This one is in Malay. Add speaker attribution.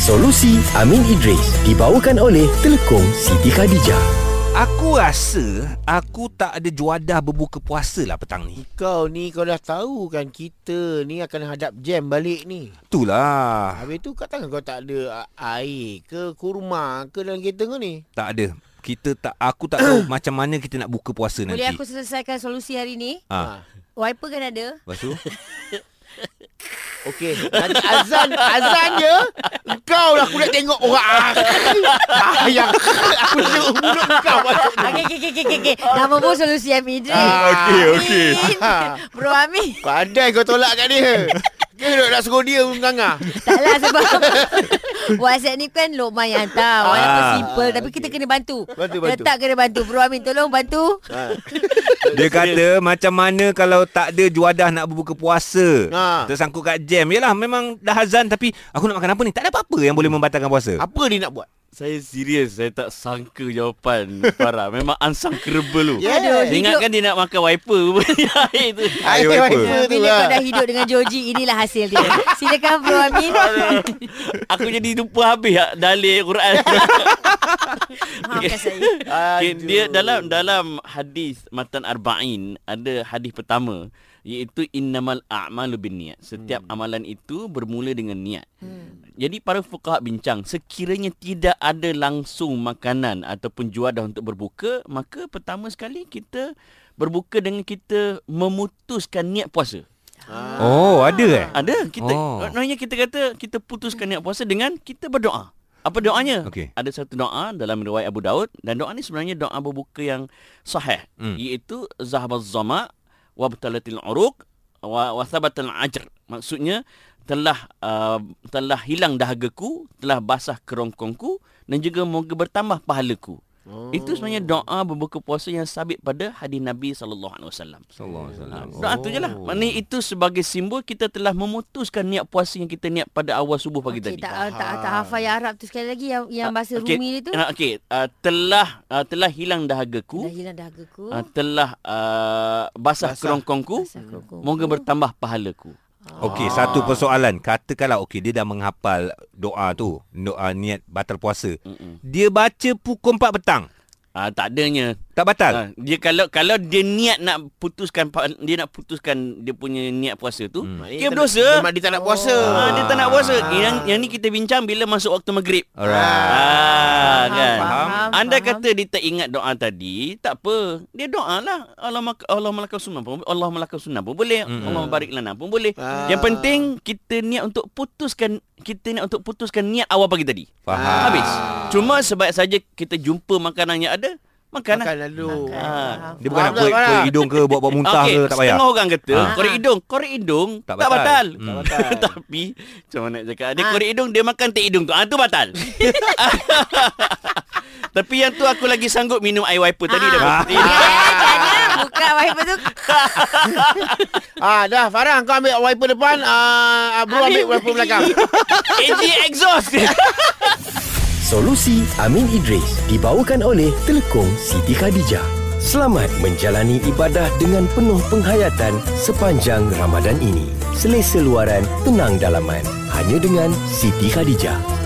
Speaker 1: Solusi Amin Idris dibawakan oleh Telekom Siti Khadijah.
Speaker 2: Aku rasa aku tak ada juadah berbuka puasa lah petang ni.
Speaker 3: Kau ni kau dah tahu kan kita ni akan hadap jam balik ni.
Speaker 2: Itulah.
Speaker 3: Habis tu kat tangan kau tak ada air ke kurma ke dalam kereta kau ni?
Speaker 2: Tak ada. Kita tak aku tak tahu macam mana kita nak buka puasa nanti.
Speaker 4: Boleh aku selesaikan solusi hari ni?
Speaker 2: Ha.
Speaker 4: Wiper kan ada?
Speaker 2: Lepas tu
Speaker 3: Okey, nanti azan azan je. Kau lah aku nak tengok orang. Ah, yang aku tengok mulut kau masuk.
Speaker 4: Okey, okey, okey, okey. Nama pun solusi Amin Idris.
Speaker 3: Ah,
Speaker 2: okey, okey.
Speaker 4: Bro Amin.
Speaker 3: Pandai kau tolak kat dia. Dia nak, nak suruh dia mengangah.
Speaker 4: Taklah sebab WhatsApp ni kan Lokman yang hantar. Walaupun
Speaker 2: Ah.
Speaker 4: simple tapi kita kena bantu.
Speaker 3: Bantu, bantu.
Speaker 4: Tetap kena bantu. Bro Amin tolong bantu.
Speaker 3: Ha.
Speaker 2: dia kata macam mana kalau tak ada juadah nak berbuka puasa.
Speaker 3: Ha.
Speaker 2: Tersangkut kat jam. Yalah memang dah azan tapi aku nak makan apa ni? Tak ada apa-apa yang boleh membatalkan puasa.
Speaker 3: Apa dia nak buat?
Speaker 5: Saya serius Saya tak sangka jawapan Farah Memang unsangkable tu
Speaker 3: Ya.
Speaker 4: Aduh,
Speaker 5: Saya
Speaker 4: hidup.
Speaker 5: ingatkan dia nak makan wiper Air tu
Speaker 3: Air
Speaker 2: wiper.
Speaker 3: wiper tu
Speaker 4: Bila
Speaker 3: lah.
Speaker 4: kau dah hidup dengan Joji, inilah hasil dia. Silakan Bro Amin.
Speaker 5: Aku jadi lupa habis hak dalil Quran
Speaker 4: Maafkan saya.
Speaker 5: okay,
Speaker 3: Aduh.
Speaker 5: Dia dalam dalam hadis Matan Arba'in Ada hadis pertama Iaitu Innamal a'malu bin niat Setiap
Speaker 3: Hmm.
Speaker 5: amalan itu bermula dengan niat
Speaker 4: Hmm.
Speaker 5: Jadi para fuqaha bincang Sekiranya tidak ada langsung makanan Ataupun juadah untuk berbuka Maka pertama sekali kita Berbuka dengan kita Memutuskan niat puasa
Speaker 3: Ah.
Speaker 2: Oh, ada eh?
Speaker 5: Ada kita
Speaker 2: Oh.
Speaker 5: oh. Maknanya kita kata Kita putuskan niat puasa dengan Kita berdoa Apa doanya?
Speaker 2: Okey.
Speaker 5: Ada satu doa dalam riwayat Abu Daud Dan doa ni sebenarnya doa berbuka yang sahih
Speaker 2: Hmm.
Speaker 5: Iaitu Zahabaz zama Wabtalatil uruq wa, wa thabatal ajr Maksudnya telah uh, telah hilang dahagaku, telah basah kerongkongku dan juga moga bertambah pahalaku.
Speaker 3: Oh.
Speaker 5: Itu sebenarnya doa berbuka puasa yang sabit pada hadis Nabi sallallahu alaihi wasallam.
Speaker 2: Sallallahu alaihi wasallam.
Speaker 5: Doa tu je lah. Maknanya itu sebagai simbol kita telah memutuskan niat puasa yang kita niat pada awal subuh pagi
Speaker 4: Okey,
Speaker 5: tadi.
Speaker 4: tak, tak, tak hafal yang Arab tu sekali lagi yang yang bahasa
Speaker 5: Okey,
Speaker 4: Rumi dia tu.
Speaker 5: uh, Okey, uh, telah uh, telah hilang dahagaku,
Speaker 4: Dah hilang dahagaku.
Speaker 5: uh, telah uh, basah,
Speaker 3: Basah.
Speaker 5: kerongkongku,
Speaker 4: Basah kerongkongku.
Speaker 5: moga bertambah pahalaku.
Speaker 2: Okey, satu persoalan. Katakanlah okey dia dah menghafal doa tu, doa niat batal puasa.
Speaker 5: Mm-mm.
Speaker 2: Dia baca pukul 4 petang.
Speaker 5: Ah tak adanya.
Speaker 2: Tak batal.
Speaker 5: Uh, dia kalau kalau dia niat nak putuskan dia nak putuskan dia punya niat puasa tu,
Speaker 3: Maknanya
Speaker 5: dia berdosa.
Speaker 3: Memang dia tak nak puasa.
Speaker 5: Ah, dia tak nak puasa. Yang yang ni kita bincang bila masuk waktu maghrib.
Speaker 2: Alright.
Speaker 5: Ah, kan.
Speaker 2: Faham.
Speaker 5: Anda
Speaker 4: faham.
Speaker 5: kata dia tak ingat doa tadi, tak apa. Dia doa lah. Allah mak- Allah melakau sunnah pun Allah melakau sunnah pun boleh.
Speaker 2: Mm-mm.
Speaker 5: Allah barik lana pun boleh.
Speaker 3: Ah.
Speaker 5: Yang penting kita niat untuk putuskan kita niat untuk putuskan niat awal pagi tadi.
Speaker 2: Faham.
Speaker 5: Habis. Cuma sebab saja kita jumpa makanan yang ada, makan lah.
Speaker 3: Makan lalu.
Speaker 5: Ah.
Speaker 2: Dia bukan nak
Speaker 3: tak, Farah?
Speaker 2: kuih hidung ke buat-buat muntah
Speaker 5: Okey,
Speaker 2: ke tak payah.
Speaker 5: Setengah orang kata
Speaker 2: Ah.
Speaker 5: korek hidung, korek hidung
Speaker 2: Tak
Speaker 5: tak,
Speaker 2: batal.
Speaker 5: batal.
Speaker 2: Hmm.
Speaker 5: Tapi macam mana nak cakap? Dia
Speaker 4: Ah.
Speaker 5: korek hidung, dia makan tek hidung tu. Ah tu batal. Tapi yang tu aku lagi sanggup minum air wiper tadi dah.
Speaker 4: Ah.
Speaker 5: putih.
Speaker 4: Eh, jangan buka wiper tu.
Speaker 3: Ah dah Farah kau ambil wiper depan, ah Bro ambil wiper belakang.
Speaker 5: AG exhaust.
Speaker 1: Solusi Amin Idris dibawakan oleh Telekom Siti Khadijah. Selamat menjalani ibadah dengan penuh penghayatan sepanjang Ramadan ini. Selesa luaran, tenang dalaman. Hanya dengan Siti Khadijah.